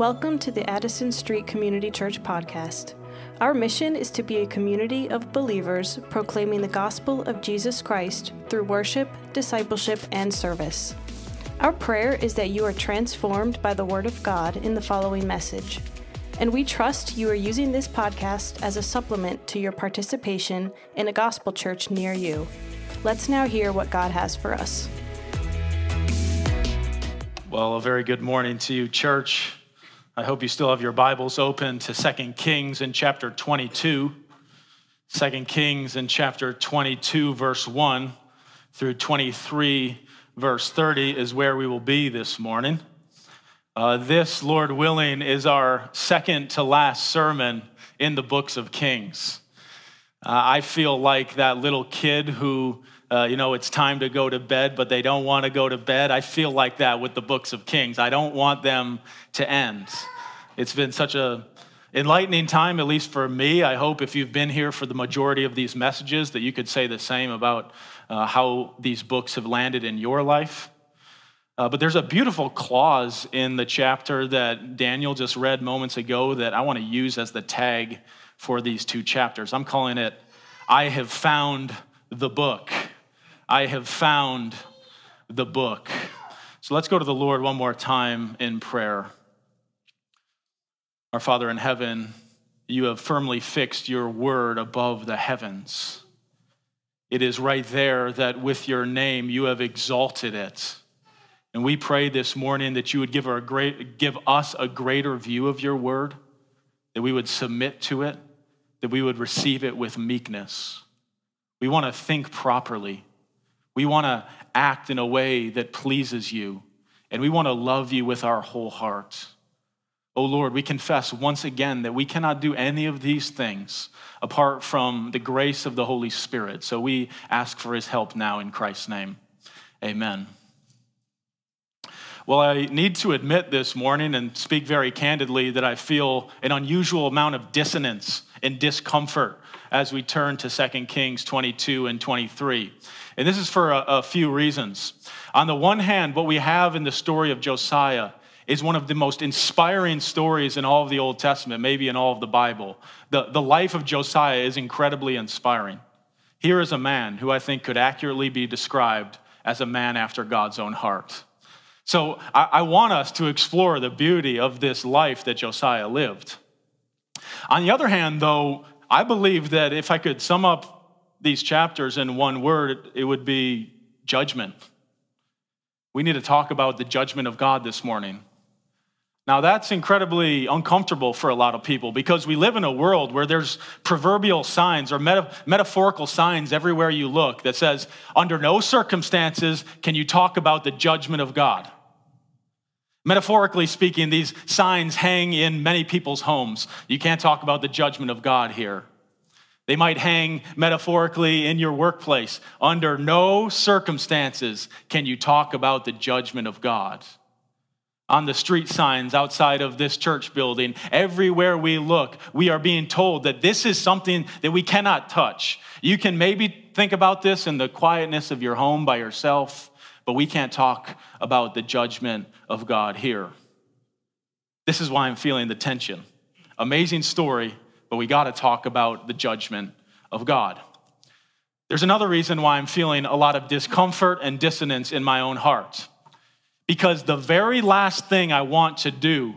Welcome to the Addison Street Community Church podcast. Our mission is to be a community of believers proclaiming the gospel of Jesus Christ through worship, discipleship, and service. Our prayer is that you are transformed by the Word of God in the following message. And we trust you are using this podcast as a supplement to your participation in a gospel church near you. Let's now hear what God has for us. Well, a very good morning to you, church. I hope you still have your Bibles open to 2 Kings in chapter 22. 2 Kings in chapter 22, verse 1 through 23, verse 30 is where we will be this morning. Uh, this, Lord willing, is our second to last sermon in the books of Kings. Uh, I feel like that little kid who, uh, you know, it's time to go to bed, but they don't want to go to bed. I feel like that with the books of Kings. I don't want them to end. It's been such a enlightening time, at least for me. I hope if you've been here for the majority of these messages, that you could say the same about uh, how these books have landed in your life. Uh, but there's a beautiful clause in the chapter that Daniel just read moments ago that I want to use as the tag for these two chapters. I'm calling it, I have found the book. I have found the book. So let's go to the Lord one more time in prayer. Our Father in heaven, you have firmly fixed your word above the heavens. It is right there that with your name you have exalted it. And we pray this morning that you would give, our great, give us a greater view of your word, that we would submit to it, that we would receive it with meekness. We want to think properly. We want to act in a way that pleases you. And we want to love you with our whole heart. Oh Lord, we confess once again that we cannot do any of these things apart from the grace of the Holy Spirit. So we ask for his help now in Christ's name. Amen. Well, I need to admit this morning and speak very candidly that I feel an unusual amount of dissonance and discomfort as we turn to 2 Kings 22 and 23. And this is for a, a few reasons. On the one hand, what we have in the story of Josiah is one of the most inspiring stories in all of the Old Testament, maybe in all of the Bible. The, the life of Josiah is incredibly inspiring. Here is a man who I think could accurately be described as a man after God's own heart. So I, I want us to explore the beauty of this life that Josiah lived. On the other hand, though, I believe that if I could sum up these chapters in one word, it would be judgment. We need to talk about the judgment of God this morning. Now, that's incredibly uncomfortable for a lot of people because we live in a world where there's proverbial signs or meta- metaphorical signs everywhere you look that says, under no circumstances can you talk about the judgment of God. Metaphorically speaking, these signs hang in many people's homes. You can't talk about the judgment of God here. They might hang metaphorically in your workplace. Under no circumstances can you talk about the judgment of God. On the street signs outside of this church building, everywhere we look, we are being told that this is something that we cannot touch. You can maybe think about this in the quietness of your home by yourself but we can't talk about the judgment of God here. This is why I'm feeling the tension. Amazing story, but we got to talk about the judgment of God. There's another reason why I'm feeling a lot of discomfort and dissonance in my own heart. Because the very last thing I want to do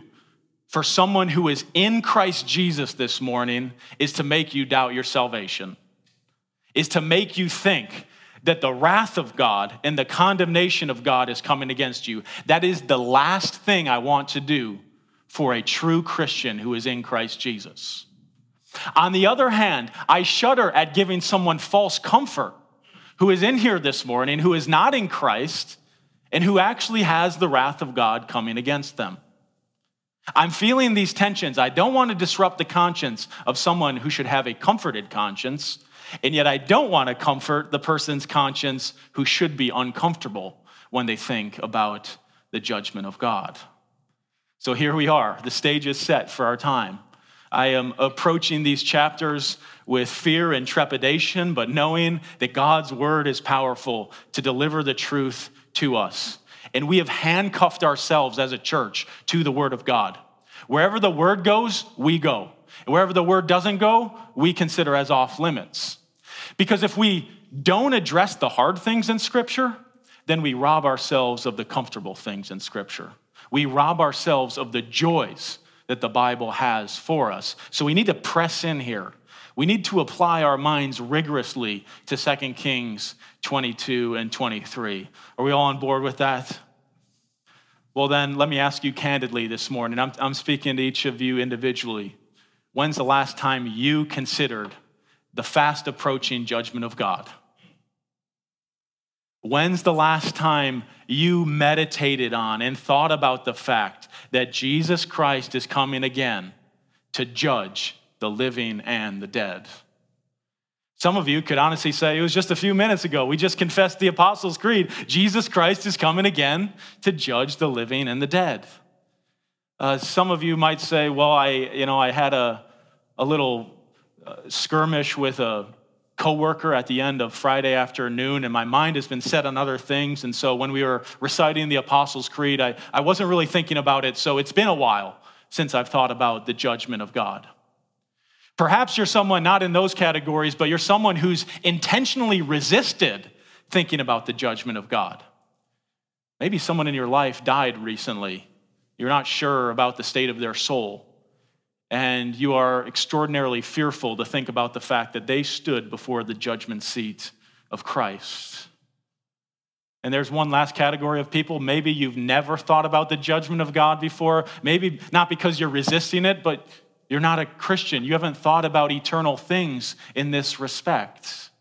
for someone who is in Christ Jesus this morning is to make you doubt your salvation, is to make you think that the wrath of God and the condemnation of God is coming against you. That is the last thing I want to do for a true Christian who is in Christ Jesus. On the other hand, I shudder at giving someone false comfort who is in here this morning, who is not in Christ, and who actually has the wrath of God coming against them. I'm feeling these tensions. I don't want to disrupt the conscience of someone who should have a comforted conscience, and yet, I don't want to comfort the person's conscience who should be uncomfortable when they think about the judgment of God. So here we are. The stage is set for our time. I am approaching these chapters with fear and trepidation, but knowing that God's word is powerful to deliver the truth to us. And we have handcuffed ourselves as a church to the word of God. Wherever the word goes, we go. And wherever the word doesn't go, we consider as off limits. Because if we don't address the hard things in Scripture, then we rob ourselves of the comfortable things in Scripture. We rob ourselves of the joys that the Bible has for us. So we need to press in here. We need to apply our minds rigorously to 2 Kings 22 and 23. Are we all on board with that? Well, then, let me ask you candidly this morning. I'm, I'm speaking to each of you individually. When's the last time you considered the fast approaching judgment of God? When's the last time you meditated on and thought about the fact that Jesus Christ is coming again to judge the living and the dead? Some of you could honestly say it was just a few minutes ago. We just confessed the Apostles' Creed. Jesus Christ is coming again to judge the living and the dead. Uh, some of you might say, well, I, you know, I had a, a little uh, skirmish with a coworker at the end of Friday afternoon, and my mind has been set on other things. And so when we were reciting the Apostles' Creed, I, I wasn't really thinking about it. So it's been a while since I've thought about the judgment of God. Perhaps you're someone not in those categories, but you're someone who's intentionally resisted thinking about the judgment of God. Maybe someone in your life died recently. You're not sure about the state of their soul and you are extraordinarily fearful to think about the fact that they stood before the judgment seat of Christ. And there's one last category of people. Maybe you've never thought about the judgment of God before. Maybe not because you're resisting it, but you're not a Christian. You haven't thought about eternal things in this respect.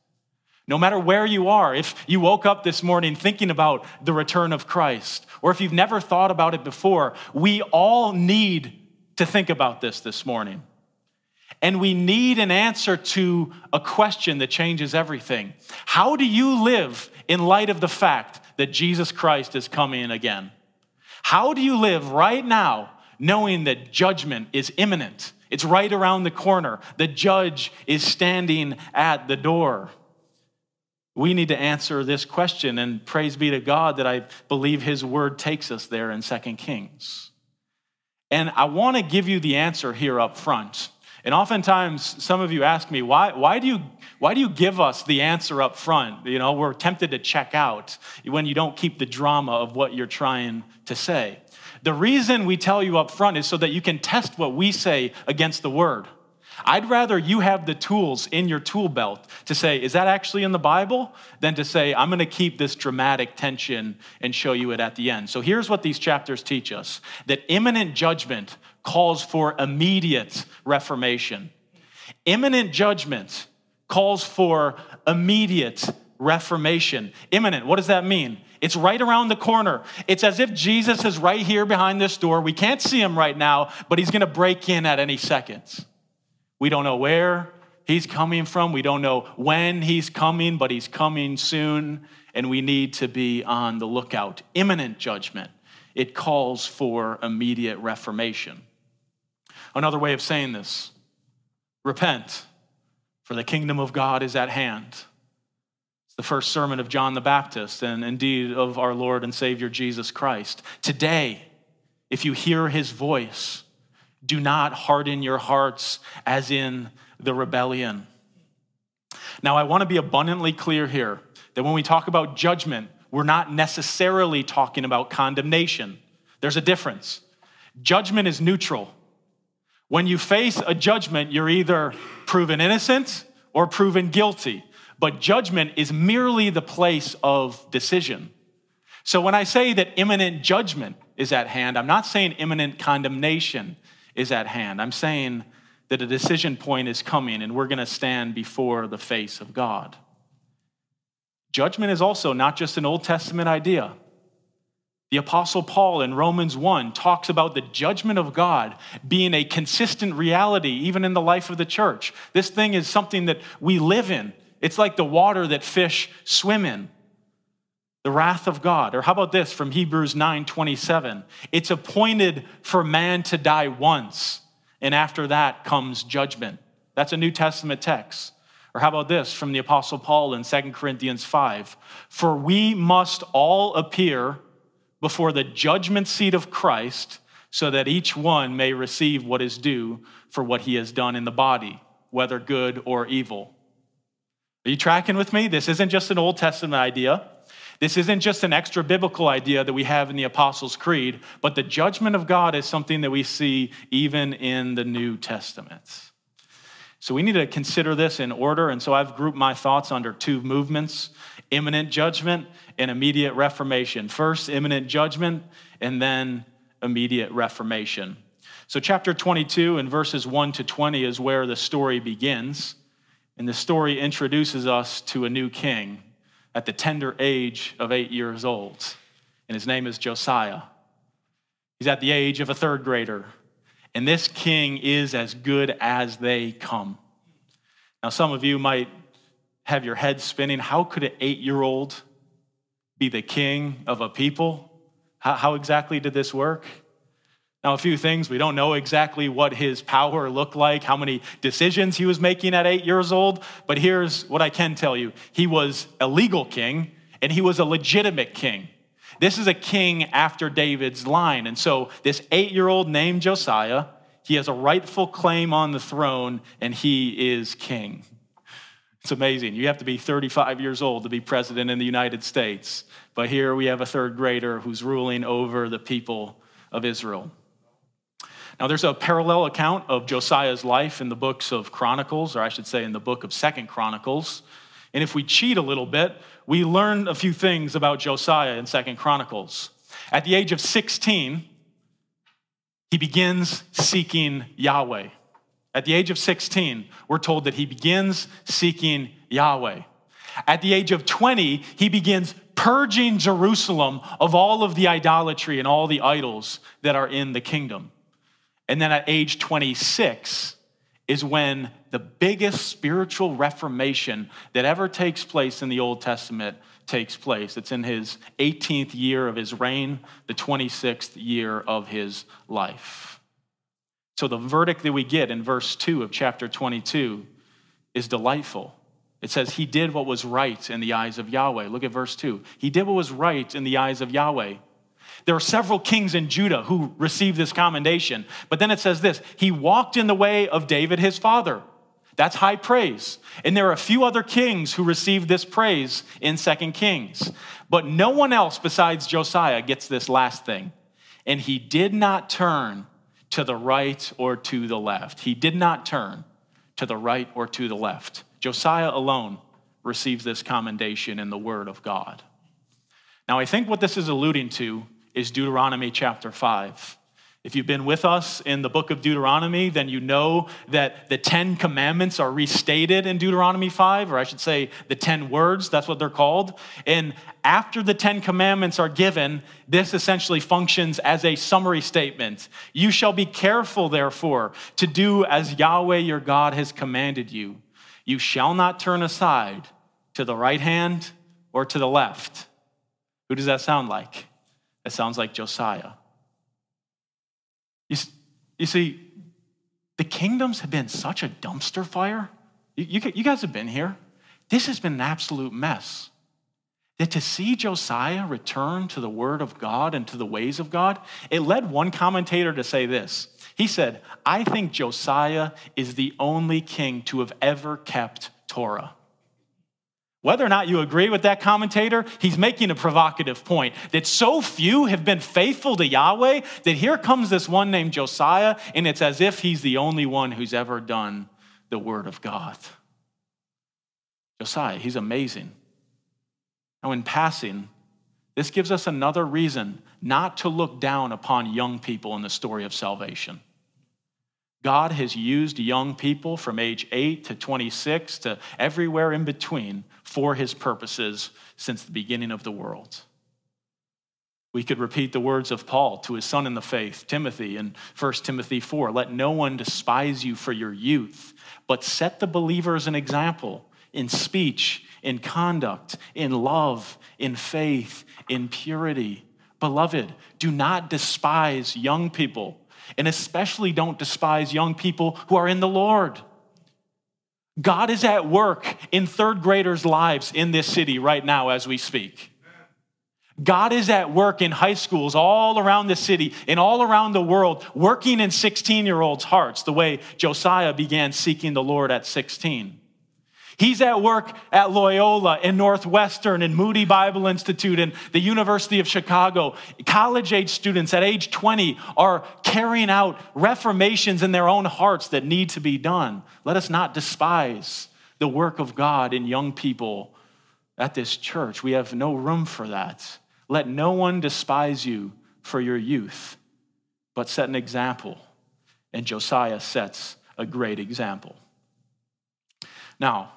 No matter where you are, if you woke up this morning thinking about the return of Christ, or if you've never thought about it before, we all need to think about this this morning. And we need an answer to a question that changes everything. How do you live in light of the fact that Jesus Christ is coming again? How do you live right now knowing that judgment is imminent? It's right around the corner. The judge is standing at the door. We need to answer this question, and praise be to God that I believe his word takes us there in 2 Kings. And I want to give you the answer here up front. And oftentimes, some of you ask me, why, why, do you, why do you give us the answer up front? You know, we're tempted to check out when you don't keep the drama of what you're trying to say. The reason we tell you up front is so that you can test what we say against the word. I'd rather you have the tools in your tool belt to say, is that actually in the Bible? Than to say, I'm going to keep this dramatic tension and show you it at the end. So here's what these chapters teach us that imminent judgment calls for immediate reformation. Imminent judgment calls for immediate reformation. Imminent, what does that mean? It's right around the corner. It's as if Jesus is right here behind this door. We can't see him right now, but he's going to break in at any second. We don't know where he's coming from. We don't know when he's coming, but he's coming soon, and we need to be on the lookout. Imminent judgment. It calls for immediate reformation. Another way of saying this repent, for the kingdom of God is at hand. It's the first sermon of John the Baptist, and indeed of our Lord and Savior Jesus Christ. Today, if you hear his voice, do not harden your hearts as in the rebellion. Now, I want to be abundantly clear here that when we talk about judgment, we're not necessarily talking about condemnation. There's a difference. Judgment is neutral. When you face a judgment, you're either proven innocent or proven guilty. But judgment is merely the place of decision. So when I say that imminent judgment is at hand, I'm not saying imminent condemnation is at hand. I'm saying that a decision point is coming and we're going to stand before the face of God. Judgment is also not just an Old Testament idea. The Apostle Paul in Romans 1 talks about the judgment of God being a consistent reality, even in the life of the church. This thing is something that we live in. It's like the water that fish swim in the wrath of God. Or how about this from Hebrews 9 27? It's appointed for man to die once, and after that comes judgment. That's a New Testament text. Or how about this from the Apostle Paul in 2 Corinthians 5? For we must all appear before the judgment seat of Christ so that each one may receive what is due for what he has done in the body, whether good or evil. Are you tracking with me? This isn't just an Old Testament idea. This isn't just an extra biblical idea that we have in the Apostles' Creed, but the judgment of God is something that we see even in the New Testament. So we need to consider this in order. And so I've grouped my thoughts under two movements imminent judgment and immediate reformation. First, imminent judgment, and then immediate reformation. So, chapter 22 and verses 1 to 20 is where the story begins. And the story introduces us to a new king at the tender age of eight years old. And his name is Josiah. He's at the age of a third grader. And this king is as good as they come. Now, some of you might have your head spinning. How could an eight year old be the king of a people? How, how, exactly did this work? Now, a few things. We don't know exactly what his power looked like, how many decisions he was making at eight years old, but here's what I can tell you he was a legal king and he was a legitimate king. This is a king after David's line. And so, this eight year old named Josiah, he has a rightful claim on the throne and he is king. It's amazing. You have to be 35 years old to be president in the United States. But here we have a third grader who's ruling over the people of Israel. Now, there's a parallel account of Josiah's life in the books of Chronicles, or I should say in the book of Second Chronicles. And if we cheat a little bit, we learn a few things about Josiah in Second Chronicles. At the age of 16, he begins seeking Yahweh. At the age of 16, we're told that he begins seeking Yahweh. At the age of 20, he begins purging Jerusalem of all of the idolatry and all the idols that are in the kingdom. And then at age 26 is when the biggest spiritual reformation that ever takes place in the Old Testament takes place. It's in his 18th year of his reign, the 26th year of his life. So the verdict that we get in verse 2 of chapter 22 is delightful. It says, He did what was right in the eyes of Yahweh. Look at verse 2. He did what was right in the eyes of Yahweh. There are several kings in Judah who received this commendation. But then it says this He walked in the way of David, his father. That's high praise. And there are a few other kings who received this praise in Second Kings. But no one else besides Josiah gets this last thing. And he did not turn to the right or to the left. He did not turn to the right or to the left. Josiah alone receives this commendation in the word of God. Now, I think what this is alluding to is Deuteronomy chapter 5. If you've been with us in the book of Deuteronomy, then you know that the 10 commandments are restated in Deuteronomy 5, or I should say the 10 words, that's what they're called. And after the 10 commandments are given, this essentially functions as a summary statement. You shall be careful, therefore, to do as Yahweh your God has commanded you. You shall not turn aside to the right hand or to the left. Who does that sound like? It sounds like Josiah. You, you see, the kingdoms have been such a dumpster fire. You, you, you guys have been here. This has been an absolute mess. That to see Josiah return to the word of God and to the ways of God, it led one commentator to say this. He said, I think Josiah is the only king to have ever kept Torah. Whether or not you agree with that commentator, he's making a provocative point that so few have been faithful to Yahweh that here comes this one named Josiah, and it's as if he's the only one who's ever done the word of God. Josiah, he's amazing. Now, in passing, this gives us another reason not to look down upon young people in the story of salvation. God has used young people from age 8 to 26 to everywhere in between for his purposes since the beginning of the world. We could repeat the words of Paul to his son in the faith, Timothy, in 1 Timothy 4 Let no one despise you for your youth, but set the believers an example in speech, in conduct, in love, in faith, in purity. Beloved, do not despise young people and especially don't despise young people who are in the Lord. God is at work in third graders' lives in this city right now as we speak. God is at work in high schools all around the city and all around the world, working in 16 year olds' hearts, the way Josiah began seeking the Lord at 16. He's at work at Loyola and Northwestern and Moody Bible Institute and the University of Chicago. College age students at age 20 are carrying out reformations in their own hearts that need to be done. Let us not despise the work of God in young people at this church. We have no room for that. Let no one despise you for your youth, but set an example. And Josiah sets a great example. Now,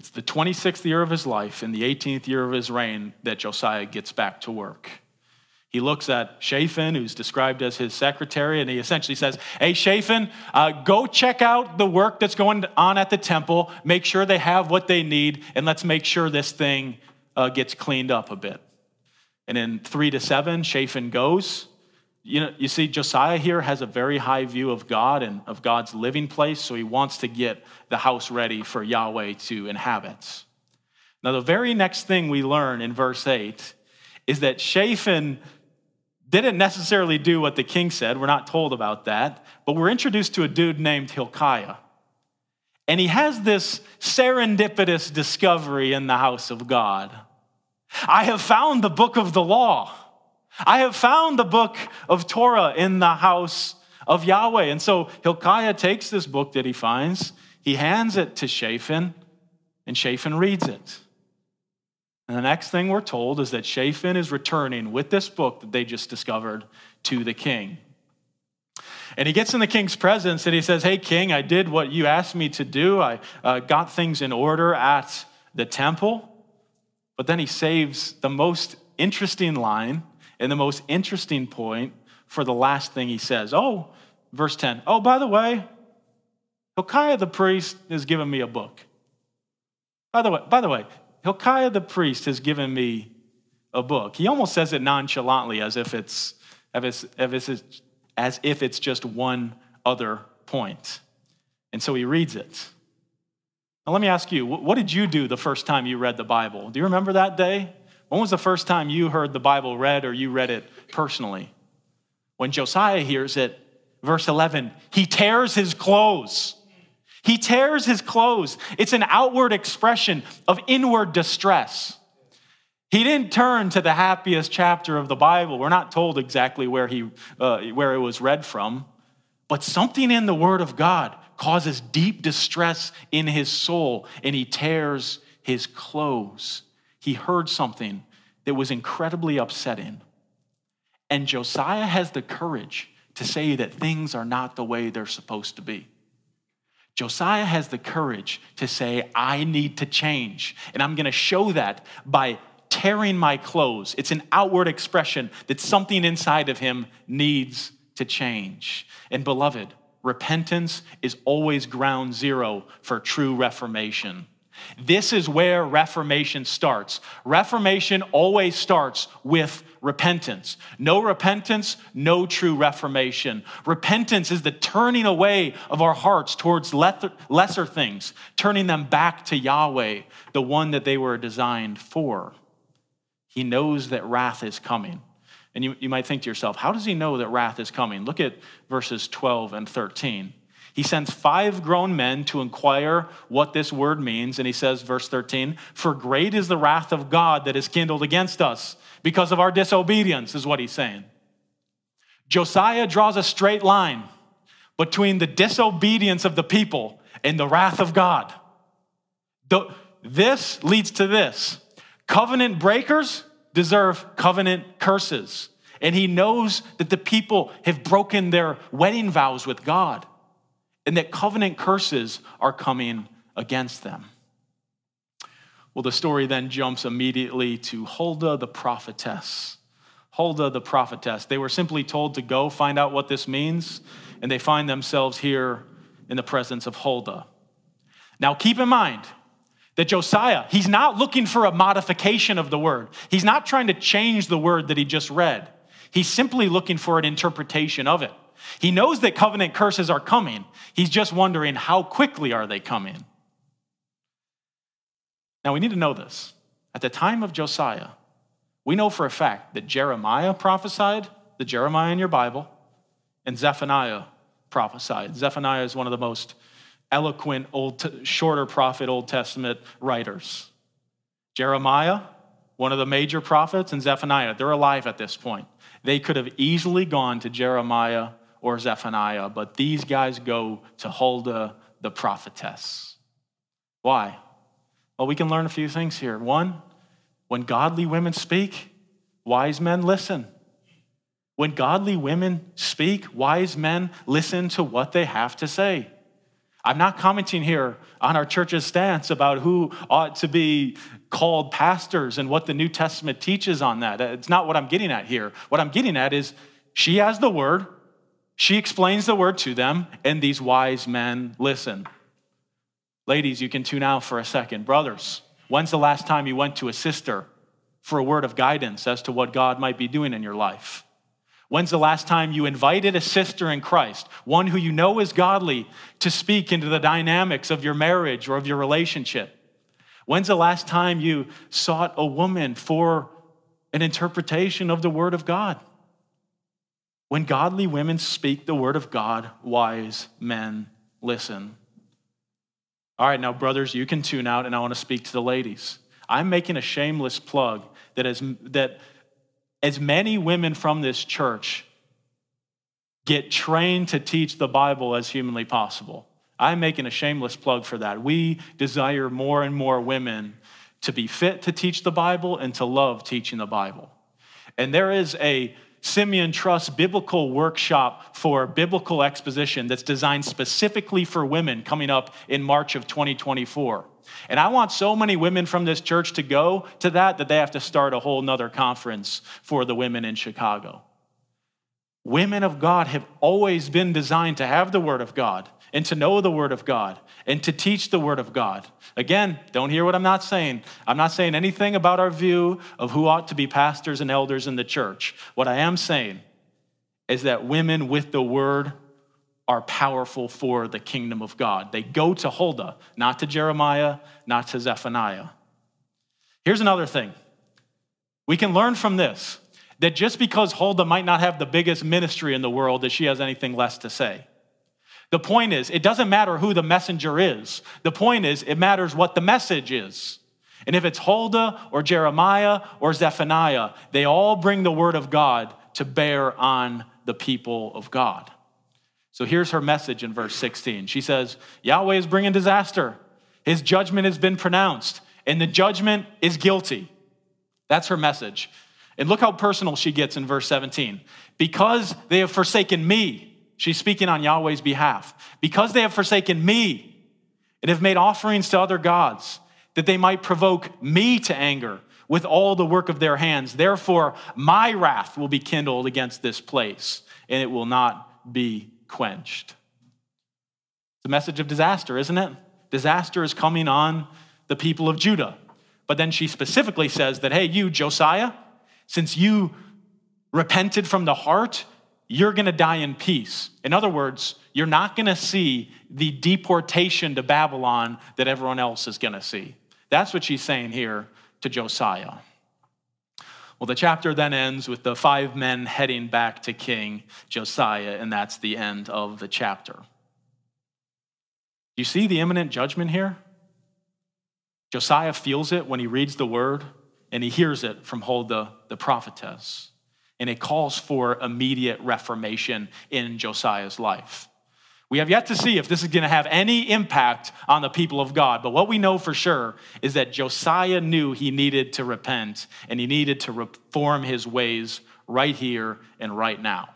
it's the 26th year of his life and the 18th year of his reign that Josiah gets back to work. He looks at Shaphan, who's described as his secretary, and he essentially says, Hey, Shaphan, uh, go check out the work that's going on at the temple, make sure they have what they need, and let's make sure this thing uh, gets cleaned up a bit. And in three to seven, Shaphan goes. You know, you see, Josiah here has a very high view of God and of God's living place, so he wants to get the house ready for Yahweh to inhabit. Now, the very next thing we learn in verse 8 is that Shaphan didn't necessarily do what the king said. We're not told about that. But we're introduced to a dude named Hilkiah. And he has this serendipitous discovery in the house of God. I have found the book of the law. I have found the book of Torah in the house of Yahweh. And so Hilkiah takes this book that he finds, he hands it to Shaphan, and Shaphan reads it. And the next thing we're told is that Shaphan is returning with this book that they just discovered to the king. And he gets in the king's presence and he says, Hey, king, I did what you asked me to do. I uh, got things in order at the temple. But then he saves the most interesting line and the most interesting point for the last thing he says. Oh, verse 10. Oh, by the way, Hilkiah the priest has given me a book. By the way, by the way, Hilkiah the priest has given me a book. He almost says it nonchalantly as if it's as if it's just one other point. And so he reads it. Now, let me ask you, what did you do the first time you read the Bible? Do you remember that day? When was the first time you heard the Bible read or you read it personally? When Josiah hears it, verse 11, he tears his clothes. He tears his clothes. It's an outward expression of inward distress. He didn't turn to the happiest chapter of the Bible. We're not told exactly where, he, uh, where it was read from, but something in the Word of God causes deep distress in his soul, and he tears his clothes he heard something that was incredibly upsetting. And Josiah has the courage to say that things are not the way they're supposed to be. Josiah has the courage to say, I need to change. And I'm going to show that by tearing my clothes. It's an outward expression that something inside of him needs to change. And beloved, repentance is always ground zero for true reformation. This is where Reformation starts. Reformation always starts with repentance. No repentance, no true Reformation. Repentance is the turning away of our hearts towards lesser things, turning them back to Yahweh, the one that they were designed for. He knows that wrath is coming. And you, you might think to yourself, how does he know that wrath is coming? Look at verses 12 and 13. He sends five grown men to inquire what this word means. And he says, verse 13, For great is the wrath of God that is kindled against us because of our disobedience, is what he's saying. Josiah draws a straight line between the disobedience of the people and the wrath of God. This leads to this covenant breakers deserve covenant curses. And he knows that the people have broken their wedding vows with God and that covenant curses are coming against them. Well, the story then jumps immediately to Huldah the prophetess. Huldah the prophetess. They were simply told to go find out what this means, and they find themselves here in the presence of Huldah. Now, keep in mind that Josiah, he's not looking for a modification of the word. He's not trying to change the word that he just read. He's simply looking for an interpretation of it. He knows that covenant curses are coming. He's just wondering how quickly are they coming? Now we need to know this. At the time of Josiah, We know for a fact that Jeremiah prophesied, the Jeremiah in your Bible, and Zephaniah prophesied. Zephaniah is one of the most eloquent, old, shorter prophet, Old Testament writers. Jeremiah, one of the major prophets, and Zephaniah, they're alive at this point. They could have easily gone to Jeremiah or Zephaniah, but these guys go to Huldah, the prophetess. Why? Well, we can learn a few things here. One, when godly women speak, wise men listen. When godly women speak, wise men listen to what they have to say. I'm not commenting here on our church's stance about who ought to be called pastors and what the New Testament teaches on that. It's not what I'm getting at here. What I'm getting at is she has the word, she explains the word to them, and these wise men listen. Ladies, you can tune out for a second. Brothers, when's the last time you went to a sister for a word of guidance as to what God might be doing in your life? When's the last time you invited a sister in Christ, one who you know is godly, to speak into the dynamics of your marriage or of your relationship? When's the last time you sought a woman for an interpretation of the Word of God? When godly women speak the Word of God, wise men listen. All right, now, brothers, you can tune out, and I want to speak to the ladies. I'm making a shameless plug that as, that as many women from this church get trained to teach the Bible as humanly possible. I'm making a shameless plug for that. We desire more and more women to be fit to teach the Bible and to love teaching the Bible. And there is a Simeon Trust biblical workshop for biblical exposition that's designed specifically for women coming up in March of 2024. And I want so many women from this church to go to that that they have to start a whole nother conference for the women in Chicago. Women of God have always been designed to have the Word of God and to know the Word of God and to teach the Word of God. Again, don't hear what I'm not saying. I'm not saying anything about our view of who ought to be pastors and elders in the church. What I am saying is that women with the Word are powerful for the kingdom of God. They go to Huldah, not to Jeremiah, not to Zephaniah. Here's another thing we can learn from this that just because Huldah might not have the biggest ministry in the world, that she has anything less to say. The point is, it doesn't matter who the messenger is. The point is, it matters what the message is. And if it's Huldah or Jeremiah or Zephaniah, they all bring the word of God to bear on the people of God. So here's her message in verse 16. She says, Yahweh is bringing disaster. His judgment has been pronounced, and the judgment is guilty. That's her message. And look how personal she gets in verse 17. Because they have forsaken me, she's speaking on Yahweh's behalf. Because they have forsaken me and have made offerings to other gods, that they might provoke me to anger with all the work of their hands. Therefore, my wrath will be kindled against this place, and it will not be quenched. It's a message of disaster, isn't it? Disaster is coming on the people of Judah. But then she specifically says that, hey, you, Josiah, since you repented from the heart, you're going to die in peace. In other words, you're not going to see the deportation to Babylon that everyone else is going to see. That's what she's saying here to Josiah. Well, the chapter then ends with the five men heading back to King Josiah, and that's the end of the chapter. You see the imminent judgment here? Josiah feels it when he reads the word, and he hears it from Huldah the prophetess. And it calls for immediate reformation in Josiah's life. We have yet to see if this is going to have any impact on the people of God. But what we know for sure is that Josiah knew he needed to repent and he needed to reform his ways right here and right now.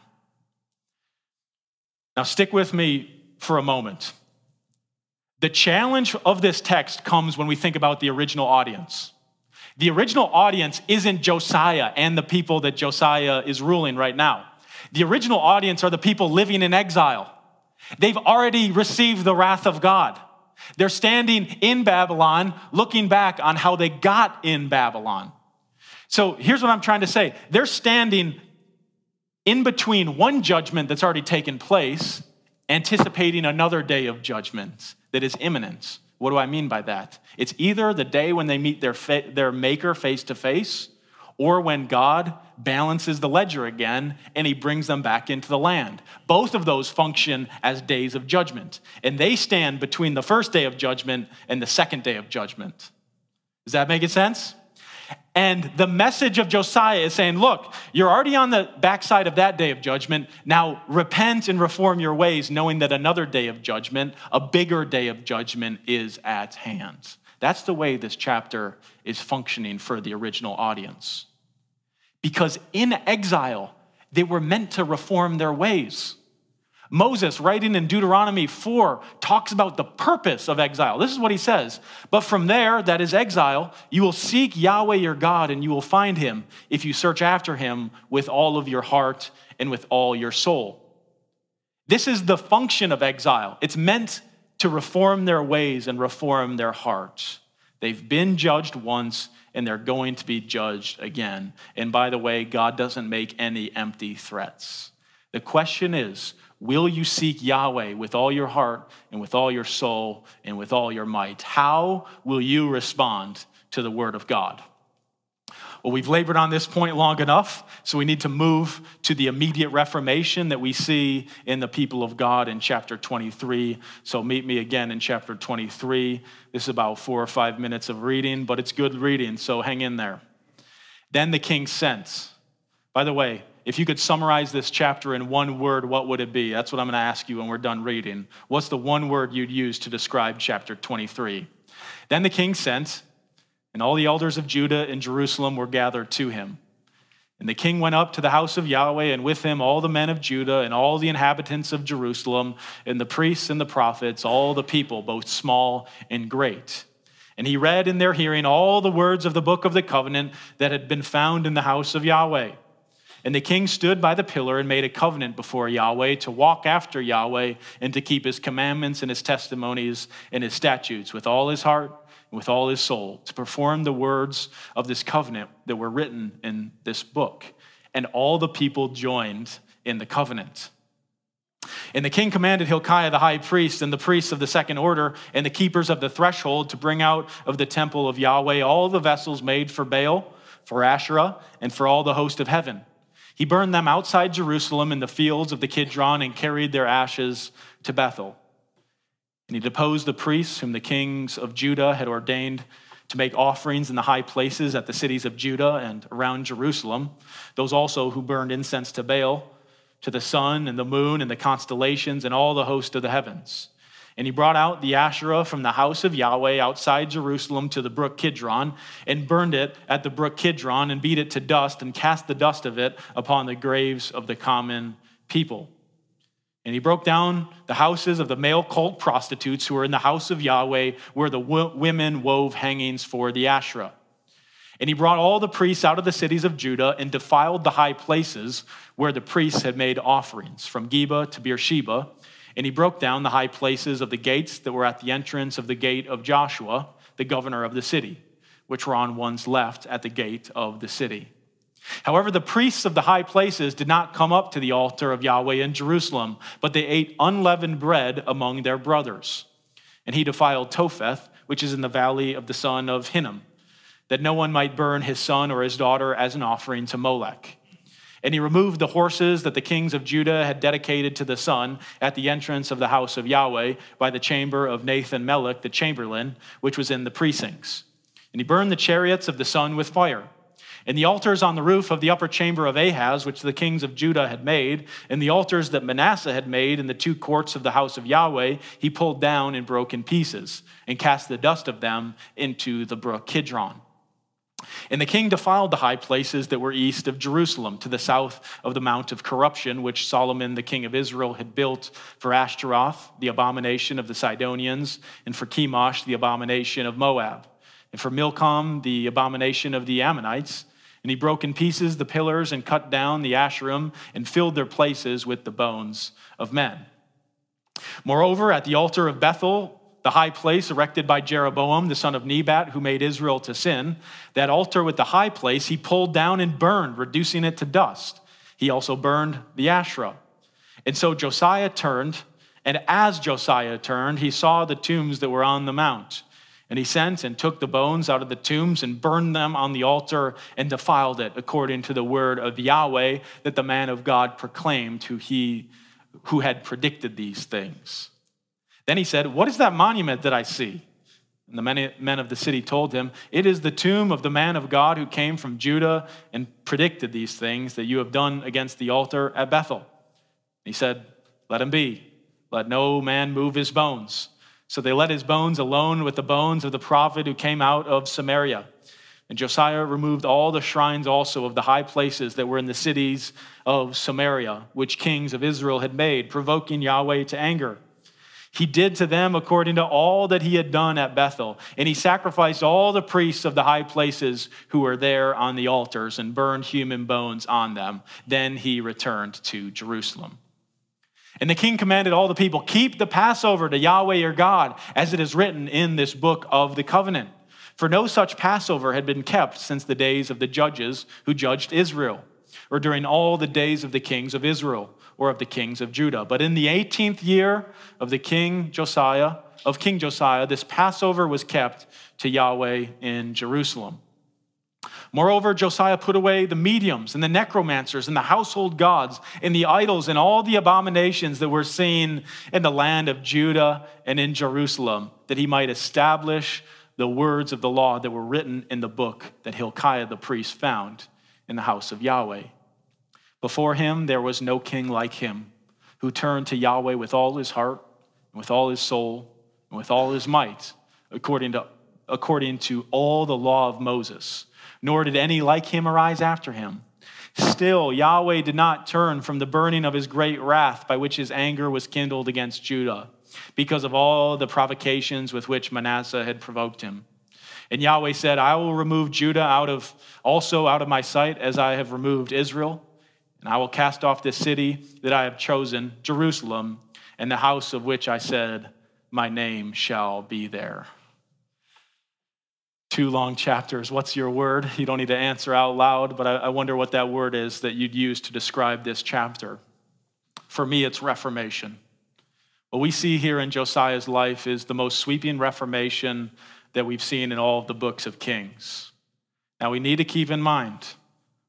Now, stick with me for a moment. The challenge of this text comes when we think about the original audience. The original audience isn't Josiah and the people that Josiah is ruling right now. The original audience are the people living in exile. They've already received the wrath of God. They're standing in Babylon, looking back on how they got in Babylon. So here's what I'm trying to say they're standing in between one judgment that's already taken place, anticipating another day of judgment that is imminent. What do I mean by that? It's either the day when they meet their, fa- their maker face to face, or when God balances the ledger again and he brings them back into the land. Both of those function as days of judgment, and they stand between the first day of judgment and the second day of judgment. Does that make sense? And the message of Josiah is saying, look, you're already on the backside of that day of judgment. Now repent and reform your ways, knowing that another day of judgment, a bigger day of judgment, is at hand. That's the way this chapter is functioning for the original audience. Because in exile, they were meant to reform their ways. Moses, writing in Deuteronomy 4, talks about the purpose of exile. This is what he says. But from there, that is exile, you will seek Yahweh your God and you will find him if you search after him with all of your heart and with all your soul. This is the function of exile. It's meant to reform their ways and reform their hearts. They've been judged once and they're going to be judged again. And by the way, God doesn't make any empty threats. The question is, Will you seek Yahweh with all your heart and with all your soul and with all your might? How will you respond to the word of God? Well, we've labored on this point long enough, so we need to move to the immediate reformation that we see in the people of God in chapter 23. So meet me again in chapter 23. This is about four or five minutes of reading, but it's good reading, so hang in there. Then the king sent. By the way, if you could summarize this chapter in one word, what would it be? That's what I'm going to ask you when we're done reading. What's the one word you'd use to describe chapter 23? Then the king sent and all the elders of Judah and Jerusalem were gathered to him. And the king went up to the house of Yahweh, and with him all the men of Judah and all the inhabitants of Jerusalem, and the priests and the prophets, all the people, both small and great. And he read in their hearing all the words of the book of the covenant that had been found in the house of Yahweh. And the king stood by the pillar and made a covenant before Yahweh to walk after Yahweh and to keep his commandments and his testimonies and his statutes with all his heart and with all his soul to perform the words of this covenant that were written in this book. And all the people joined in the covenant. And the king commanded Hilkiah the high priest and the priests of the second order and the keepers of the threshold to bring out of the temple of Yahweh all the vessels made for Baal, for Asherah, and for all the host of heaven. He burned them outside Jerusalem in the fields of the Kidron and carried their ashes to Bethel. And he deposed the priests whom the kings of Judah had ordained to make offerings in the high places at the cities of Judah and around Jerusalem, those also who burned incense to Baal, to the sun and the moon and the constellations and all the host of the heavens. And he brought out the Asherah from the house of Yahweh outside Jerusalem to the brook Kidron, and burned it at the brook Kidron, and beat it to dust, and cast the dust of it upon the graves of the common people. And he broke down the houses of the male cult prostitutes who were in the house of Yahweh, where the women wove hangings for the Asherah. And he brought all the priests out of the cities of Judah and defiled the high places where the priests had made offerings, from Geba to Beersheba. And he broke down the high places of the gates that were at the entrance of the gate of Joshua, the governor of the city, which were on one's left at the gate of the city. However, the priests of the high places did not come up to the altar of Yahweh in Jerusalem, but they ate unleavened bread among their brothers. And he defiled Topheth, which is in the valley of the son of Hinnom, that no one might burn his son or his daughter as an offering to Molech. And he removed the horses that the kings of Judah had dedicated to the sun at the entrance of the house of Yahweh by the chamber of Nathan Melech, the chamberlain, which was in the precincts. And he burned the chariots of the sun with fire. And the altars on the roof of the upper chamber of Ahaz, which the kings of Judah had made, and the altars that Manasseh had made in the two courts of the house of Yahweh, he pulled down and broke in pieces, and cast the dust of them into the brook Kidron. And the king defiled the high places that were east of Jerusalem, to the south of the Mount of Corruption, which Solomon, the king of Israel, had built for Ashtoreth, the abomination of the Sidonians, and for Chemosh, the abomination of Moab, and for Milcom, the abomination of the Ammonites and he broke in pieces the pillars and cut down the asherim and filled their places with the bones of men. Moreover, at the altar of Bethel, the high place erected by Jeroboam, the son of Nebat, who made Israel to sin, that altar with the high place he pulled down and burned, reducing it to dust. He also burned the Asherah. And so Josiah turned, and as Josiah turned, he saw the tombs that were on the mount And he sent and took the bones out of the tombs and burned them on the altar and defiled it, according to the word of Yahweh that the man of God proclaimed, who he who had predicted these things. Then he said, What is that monument that I see? And the men of the city told him, It is the tomb of the man of God who came from Judah and predicted these things that you have done against the altar at Bethel. He said, Let him be. Let no man move his bones. So they let his bones alone with the bones of the prophet who came out of Samaria. And Josiah removed all the shrines also of the high places that were in the cities of Samaria, which kings of Israel had made, provoking Yahweh to anger. He did to them according to all that he had done at Bethel. And he sacrificed all the priests of the high places who were there on the altars and burned human bones on them. Then he returned to Jerusalem. And the king commanded all the people, Keep the Passover to Yahweh your God, as it is written in this book of the covenant. For no such Passover had been kept since the days of the judges who judged Israel, or during all the days of the kings of Israel, or of the kings of Judah. But in the 18th year of the king Josiah, of King Josiah, this Passover was kept to Yahweh in Jerusalem. Moreover, Josiah put away the mediums and the necromancers and the household gods and the idols and all the abominations that were seen in the land of Judah and in Jerusalem, that he might establish the words of the law that were written in the book that Hilkiah the priest found in the house of Yahweh. Before him there was no king like him, who turned to Yahweh with all his heart, and with all his soul, and with all his might, according to, according to all the law of Moses nor did any like him arise after him. Still, Yahweh did not turn from the burning of his great wrath by which his anger was kindled against Judah, because of all the provocations with which Manasseh had provoked him. And Yahweh said, I will remove Judah out of also out of my sight as I have removed Israel, and I will cast off this city that I have chosen, Jerusalem, and the house of which I said, My name shall be there two long chapters. What's your word? You don't need to answer out loud, but I, wonder what that word is that you'd use to describe this chapter. For me, it's reformation. What we see here in Josiah's life is the most sweeping reformation that we've seen in all of the books of Kings. Now, we need to keep in mind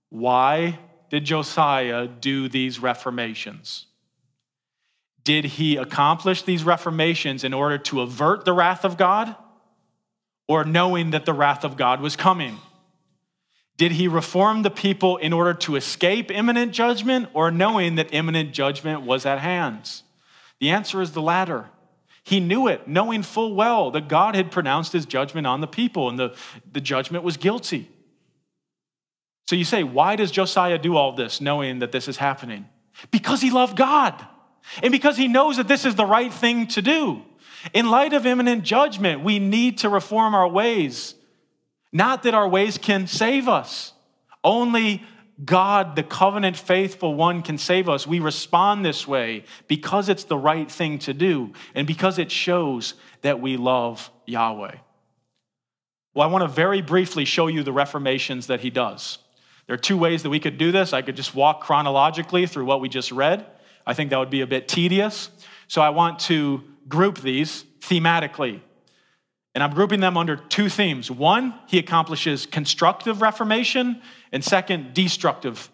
why did Josiah do these reformations? Did he accomplish these reformations in order to avert the wrath of God? or knowing that the wrath of God was coming? Did he reform the people in order to escape imminent judgment or knowing that imminent judgment was at hand? The answer is the latter. He knew it, knowing full well that God had pronounced his judgment on the people and the, the judgment was guilty. So you say, why does Josiah do all this knowing that this is happening? Because he loved God and because he knows that this is the right thing to do. In light of imminent judgment, we need to reform our ways. Not that our ways can save us, only God, the covenant faithful one, can save us. We respond this way because it's the right thing to do and because it shows that we love Yahweh. Well, I want to very briefly show you the reformations that he does. There are two ways that we could do this. I could just walk chronologically through what we just read. I think that would be a bit tedious. So I want to group these thematically. And I'm grouping them under two themes. One, he accomplishes constructive reformation, and second, destructive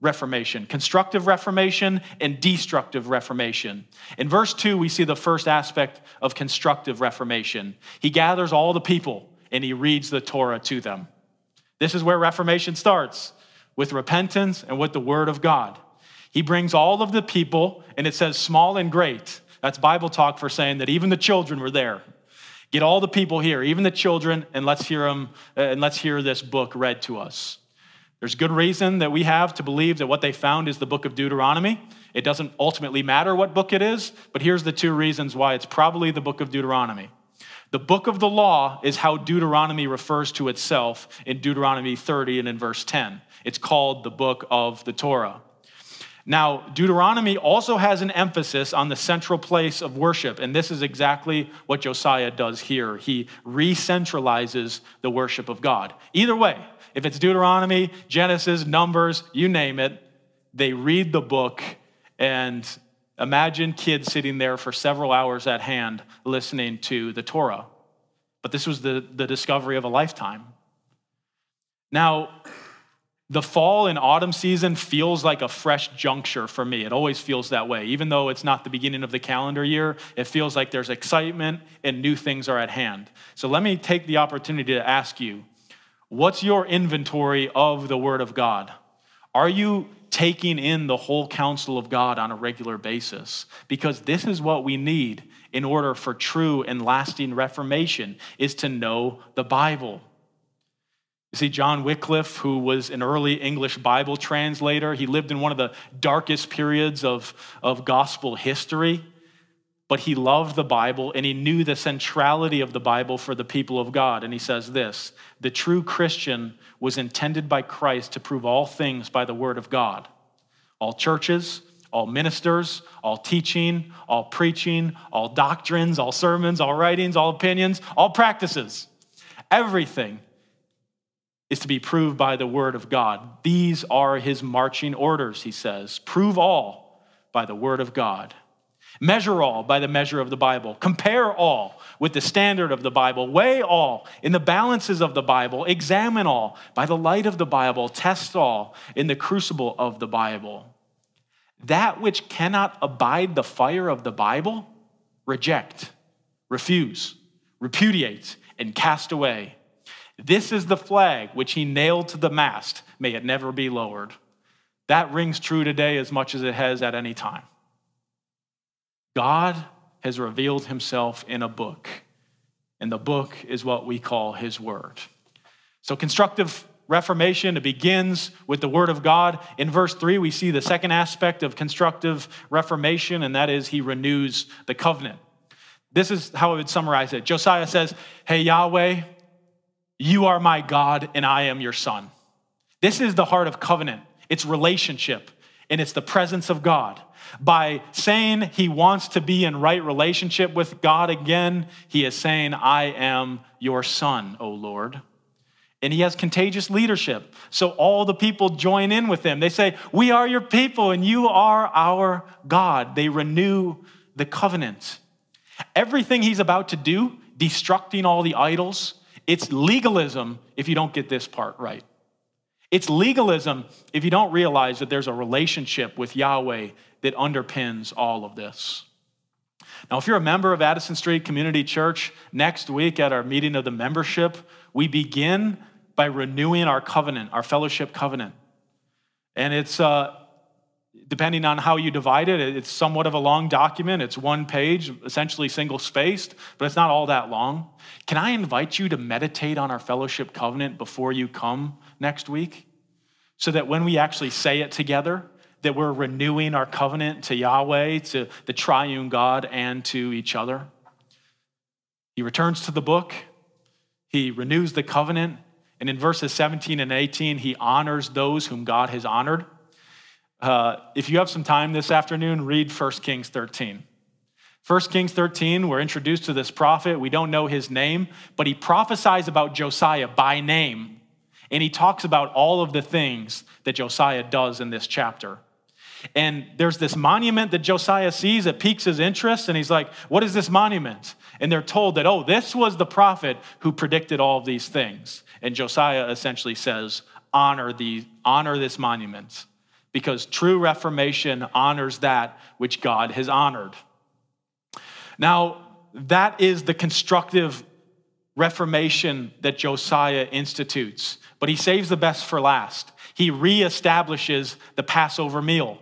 reformation. Constructive reformation and destructive reformation. In verse 2, we see the first aspect of constructive reformation. He gathers all the people and he reads the Torah to them. This is where reformation starts with repentance and with the word of God. He brings all of the people, and it says small and great. That's Bible talk for saying that even the children were there. Get all the people here, even the children, and let's hear them uh, and let's hear this book read to us. There's good reason that we have to believe that what they found is the book of Deuteronomy. It doesn't ultimately matter what book it is, but here's the two reasons why it's probably the book of Deuteronomy. The book of the law is how Deuteronomy refers to itself in Deuteronomy 30 and in verse 10. It's called the book of the Torah. Now, Deuteronomy also has an emphasis on the central place of worship, and this is exactly what Josiah does here. He re-centralizes the worship of God. Either way, if it's Deuteronomy, Genesis, Numbers, you name it, they read the book and imagine kids sitting there for several hours at hand listening to the Torah. but this was the, the discovery of a lifetime. Now, the fall and autumn season feels like a fresh juncture for me. It always feels that way. Even though it's not the beginning of the calendar year, it feels like there's excitement and new things are at hand. So let me take the opportunity to ask you what's your inventory of the Word of God? Are you taking in the whole counsel of God on a regular basis? Because this is what we need in order for true and lasting reformation is to know the Bible. You see, John Wycliffe, who was an early English Bible translator, he lived in one of the darkest periods of, of gospel history, but he loved the Bible and he knew the centrality of the Bible for the people of God. And he says this The true Christian was intended by Christ to prove all things by the word of God. All churches, all ministers, all teaching, all preaching, all doctrines, all sermons, all writings, all opinions, all practices. Everything is to be proved by the word of God. These are his marching orders, he says. Prove all by the word of God. Measure all by the measure of the Bible. Compare all with the standard of the Bible. Weigh all in the balances of the Bible. Examine all by the light of the Bible. Test all in the crucible of the Bible. That which cannot abide the fire of the Bible, reject, refuse, repudiate, and cast away. This is the flag which he nailed to the mast. May it never be lowered. That rings true today as much as it has at any time. God has revealed himself in a book, and the book is what we call his word. So, constructive reformation, it begins with the word of God. In verse 3, we see the second aspect of constructive reformation, and that is he renews the covenant. This is how I would summarize it. Josiah says, Hey, Yahweh, you are my God, and I am your son. This is the heart of covenant. It's relationship, and it's the presence of God. By saying he wants to be in right relationship with God again, he is saying, I am your son, O Lord. And he has contagious leadership. So all the people join in with him. They say, We are your people, and you are our God. They renew the covenant. Everything he's about to do, destructing all the idols, it's legalism if you don't get this part right. It's legalism if you don't realize that there's a relationship with Yahweh that underpins all of this. Now, if you're a member of Addison Street Community Church, next week at our meeting of the membership, we begin by renewing our covenant, our fellowship covenant. And it's, uh, depending on how you divide it, it's somewhat of a long document. It's one page, essentially single spaced, but it's not all that long. Can I invite you to meditate on our fellowship covenant before you come next week? So that when we actually say it together, that we're renewing our covenant to Yahweh, to the triune God, and to each other. He returns to the book, he renews the covenant, and in verses 17 and 18, he honors those whom God has honored. Uh, if you have some time this afternoon, read 1 Kings 13. 1 Kings 13, we're introduced to this prophet. We don't know his name, but he prophesies about Josiah by name. And he talks about all of the things that Josiah does in this chapter. And there's this monument that Josiah sees that piques his interest, and he's like, What is this monument? And they're told that, Oh, this was the prophet who predicted all of these things. And Josiah essentially says, Honor, the, honor this monument because true reformation honors that which God has honored. Now, that is the constructive reformation that Josiah institutes, but he saves the best for last. He reestablishes the Passover meal.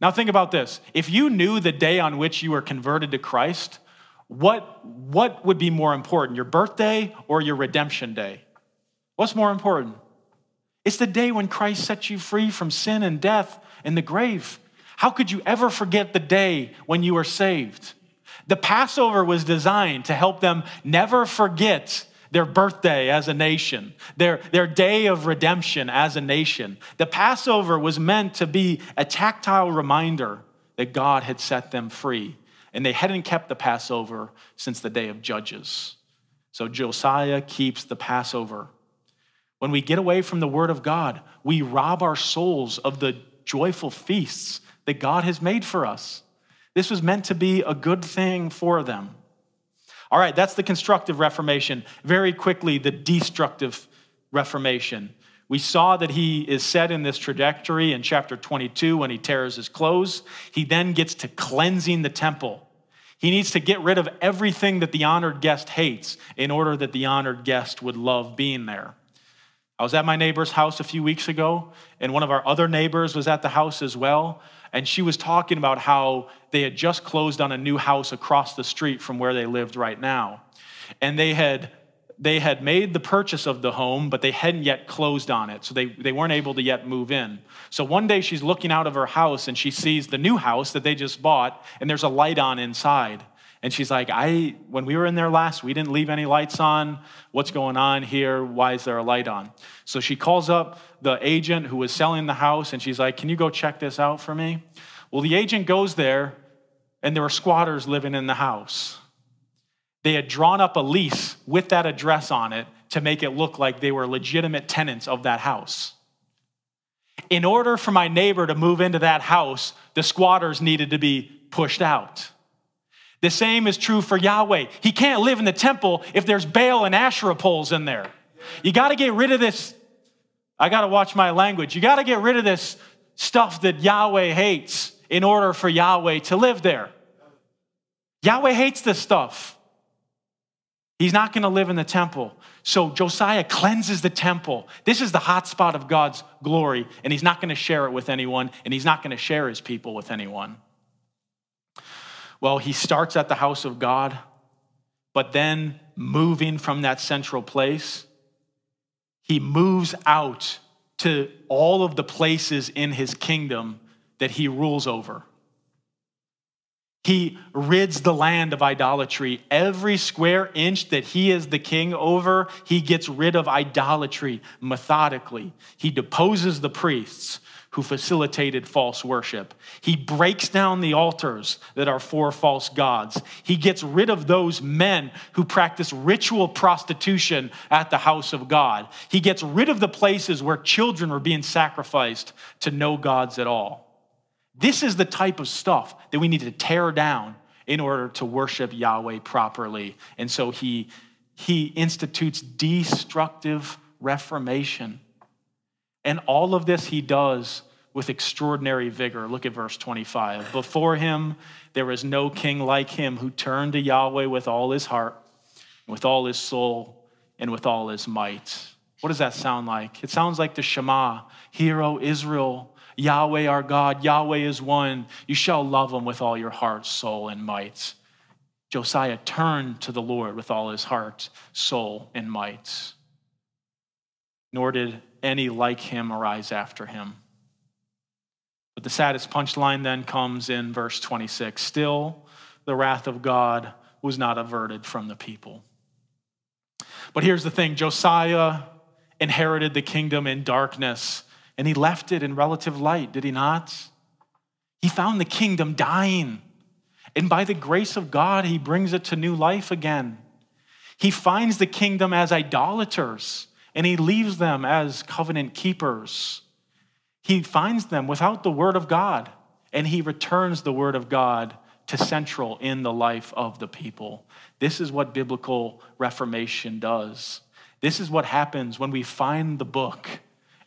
Now, think about this. If you knew the day on which you were converted to Christ, what, what would be more important, your birthday or your redemption day? What's more important? It's the day when Christ set you free from sin and death and the grave. How could you ever forget the day when you were saved? The Passover was designed to help them never forget their birthday as a nation, their, their day of redemption as a nation. The Passover was meant to be a tactile reminder that God had set them free. And they hadn't kept the Passover since the day of Judges. So Josiah keeps the Passover. When we get away from the Word of God, we rob our souls of the joyful feasts that God has made for us. This was meant to be a good thing for them. All right, that's the constructive reformation. Very quickly, the destructive reformation. We saw that he is set in this trajectory in chapter 22 when he tears his clothes. He then gets to cleansing the temple. He needs to get rid of everything that the honored guest hates in order that the honored guest would love being there. I was at my neighbor's house a few weeks ago, and one of our other neighbors was at the house as well. And she was talking about how they had just closed on a new house across the street from where they lived right now. And they had they had made the purchase of the home, but they hadn't yet closed on it. So they, they weren't able to yet move in. So one day she's looking out of her house and she sees the new house that they just bought, and there's a light on inside. And she's like, I, when we were in there last, we didn't leave any lights on. What's going on here? Why is there a light on? So she calls up the agent who was selling the house and she's like, Can you go check this out for me? Well, the agent goes there and there were squatters living in the house. They had drawn up a lease with that address on it to make it look like they were legitimate tenants of that house. In order for my neighbor to move into that house, the squatters needed to be pushed out. The same is true for Yahweh. He can't live in the temple if there's Baal and Asherah poles in there. You got to get rid of this. I got to watch my language. You got to get rid of this stuff that Yahweh hates in order for Yahweh to live there. Yahweh hates this stuff. He's not going to live in the temple. So Josiah cleanses the temple. This is the hot spot of God's glory, and he's not going to share it with anyone, and he's not going to share his people with anyone. Well, he starts at the house of God, but then moving from that central place, he moves out to all of the places in his kingdom that he rules over. He rids the land of idolatry. Every square inch that he is the king over, he gets rid of idolatry methodically. He deposes the priests who facilitated false worship. He breaks down the altars that are for false gods. He gets rid of those men who practice ritual prostitution at the house of God. He gets rid of the places where children were being sacrificed to no gods at all. This is the type of stuff that we need to tear down in order to worship Yahweh properly. And so he, he institutes destructive reformation. And all of this he does with extraordinary vigor. Look at verse 25. Before him, there is no king like him who turned to Yahweh with all his heart, with all his soul, and with all his might. What does that sound like? It sounds like the Shema Hear, O Israel, Yahweh our God, Yahweh is one. You shall love him with all your heart, soul, and might. Josiah turned to the Lord with all his heart, soul, and might. Nor did any like him arise after him. But the saddest punchline then comes in verse 26 Still, the wrath of God was not averted from the people. But here's the thing Josiah inherited the kingdom in darkness, and he left it in relative light, did he not? He found the kingdom dying. And by the grace of God, he brings it to new life again. He finds the kingdom as idolaters, and he leaves them as covenant keepers he finds them without the Word of God, and he returns the Word of God to central in the life of the people. This is what biblical reformation does. This is what happens when we find the book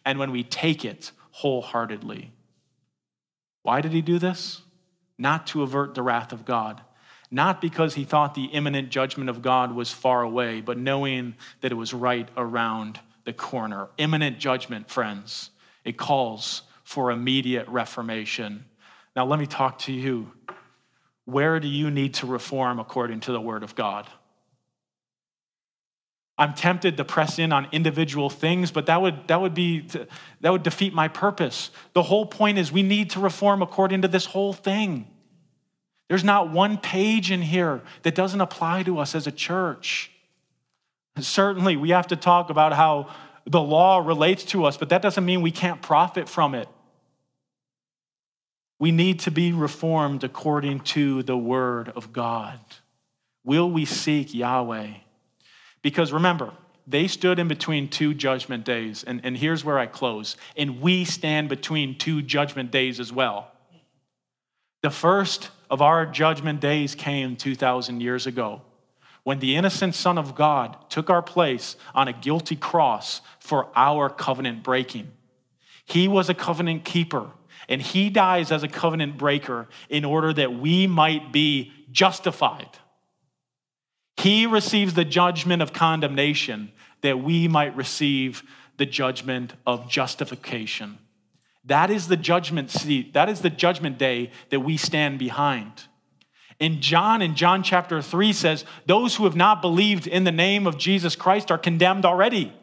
and when we take it wholeheartedly. Why did he do this? Not to avert the wrath of God, not because he thought the imminent judgment of God was far away, but knowing that it was right around the corner. Imminent judgment, friends it calls for immediate reformation. Now, let me talk to you. Where do you need to reform according to the Word of God? I'm tempted to press in on individual things, but that would, that would be that would defeat my purpose. The whole point is we need to reform according to this whole thing. There's not one page in here that doesn't apply to us as a church. Certainly, we have to talk about how the law relates to us, but that doesn't mean we can't profit from it. We need to be reformed according to the word of God. Will we seek Yahweh? Because remember, they stood in between two judgment days. And, and here's where I close. And we stand between two judgment days as well. The first of our judgment days came 2,000 years ago when the innocent Son of God took our place on a guilty cross for our covenant breaking. He was a covenant keeper, and he dies as a covenant breaker in order that we might be justified. He receives the judgment of condemnation that we might receive the judgment of justification. That is the judgment seat. That is the judgment day that we stand behind. In John, in John chapter 3 says, those who have not believed in the name of Jesus Christ are condemned already.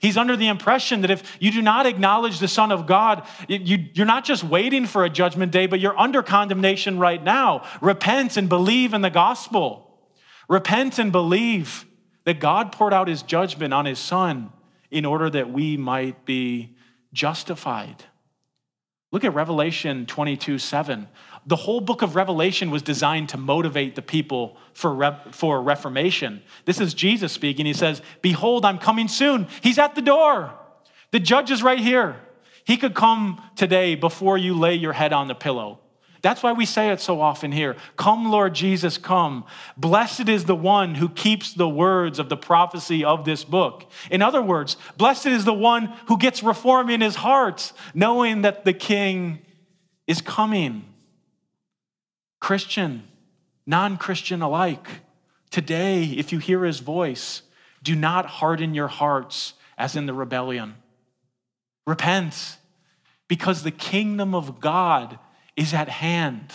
He's under the impression that if you do not acknowledge the Son of God, you, are not just waiting for a judgment day, but you're under condemnation right now. Repent and believe in the gospel. Repent and believe that God poured out his judgment on his Son in order that we might be justified. Look at Revelation 22 7. The whole book of Revelation was designed to motivate the people for, re- for reformation. This is Jesus speaking. He says, Behold, I'm coming soon. He's at the door. The judge is right here. He could come today before you lay your head on the pillow. That's why we say it so often here. Come, Lord Jesus, come. Blessed is the one who keeps the words of the prophecy of this book. In other words, blessed is the one who gets reform in his heart, knowing that the king is coming. Christian, non Christian alike, today, if you hear his voice, do not harden your hearts as in the rebellion. Repent, because the kingdom of God is at hand.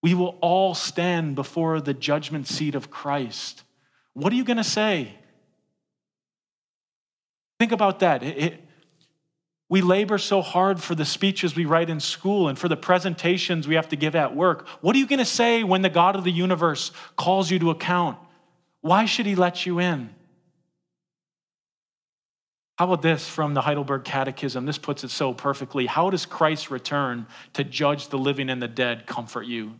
We will all stand before the judgment seat of Christ. What are you going to say? Think about that. It, we labor so hard for the speeches we write in school and for the presentations we have to give at work. What are you going to say when the God of the universe calls you to account? Why should he let you in? How about this from the Heidelberg Catechism? This puts it so perfectly. How does Christ's return to judge the living and the dead comfort you?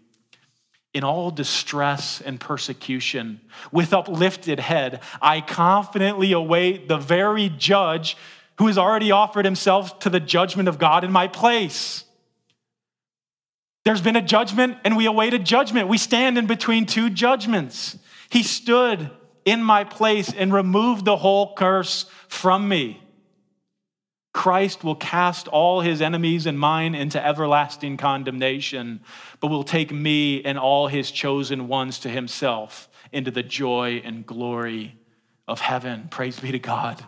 In all distress and persecution, with uplifted head, I confidently await the very judge who has already offered himself to the judgment of God in my place. There's been a judgment, and we await a judgment. We stand in between two judgments. He stood in my place and removed the whole curse from me. Christ will cast all his enemies and mine into everlasting condemnation, but will take me and all his chosen ones to himself into the joy and glory of heaven. Praise be to God.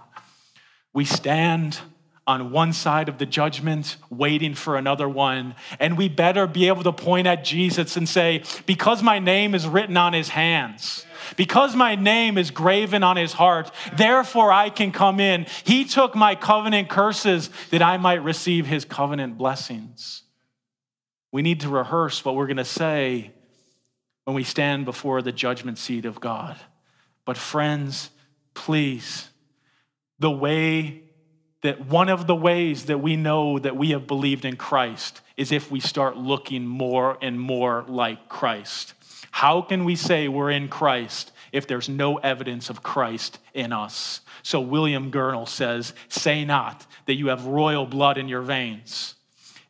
We stand on one side of the judgment, waiting for another one. And we better be able to point at Jesus and say, Because my name is written on his hands, because my name is graven on his heart, therefore I can come in. He took my covenant curses that I might receive his covenant blessings. We need to rehearse what we're going to say when we stand before the judgment seat of God. But, friends, please, the way that one of the ways that we know that we have believed in Christ is if we start looking more and more like Christ. How can we say we're in Christ if there's no evidence of Christ in us? So William Gurnall says, Say not that you have royal blood in your veins.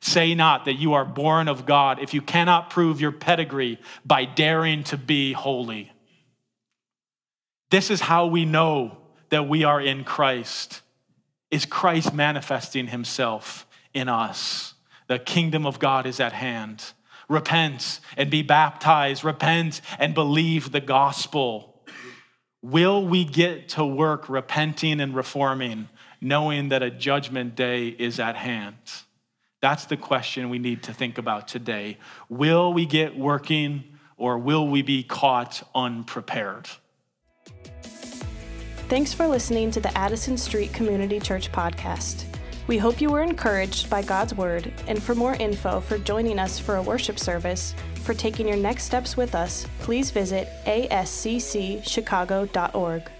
Say not that you are born of God if you cannot prove your pedigree by daring to be holy. This is how we know that we are in Christ is Christ manifesting himself in us. The kingdom of God is at hand. Repent and be baptized. Repent and believe the gospel. Will we get to work repenting and reforming, knowing that a judgment day is at hand? That's the question we need to think about today. Will we get working or will we be caught unprepared? Thanks for listening to the Addison Street Community Church podcast. We hope you were encouraged by God's Word, and for more info for joining us for a worship service, for taking your next steps with us, please visit asccchicago.org.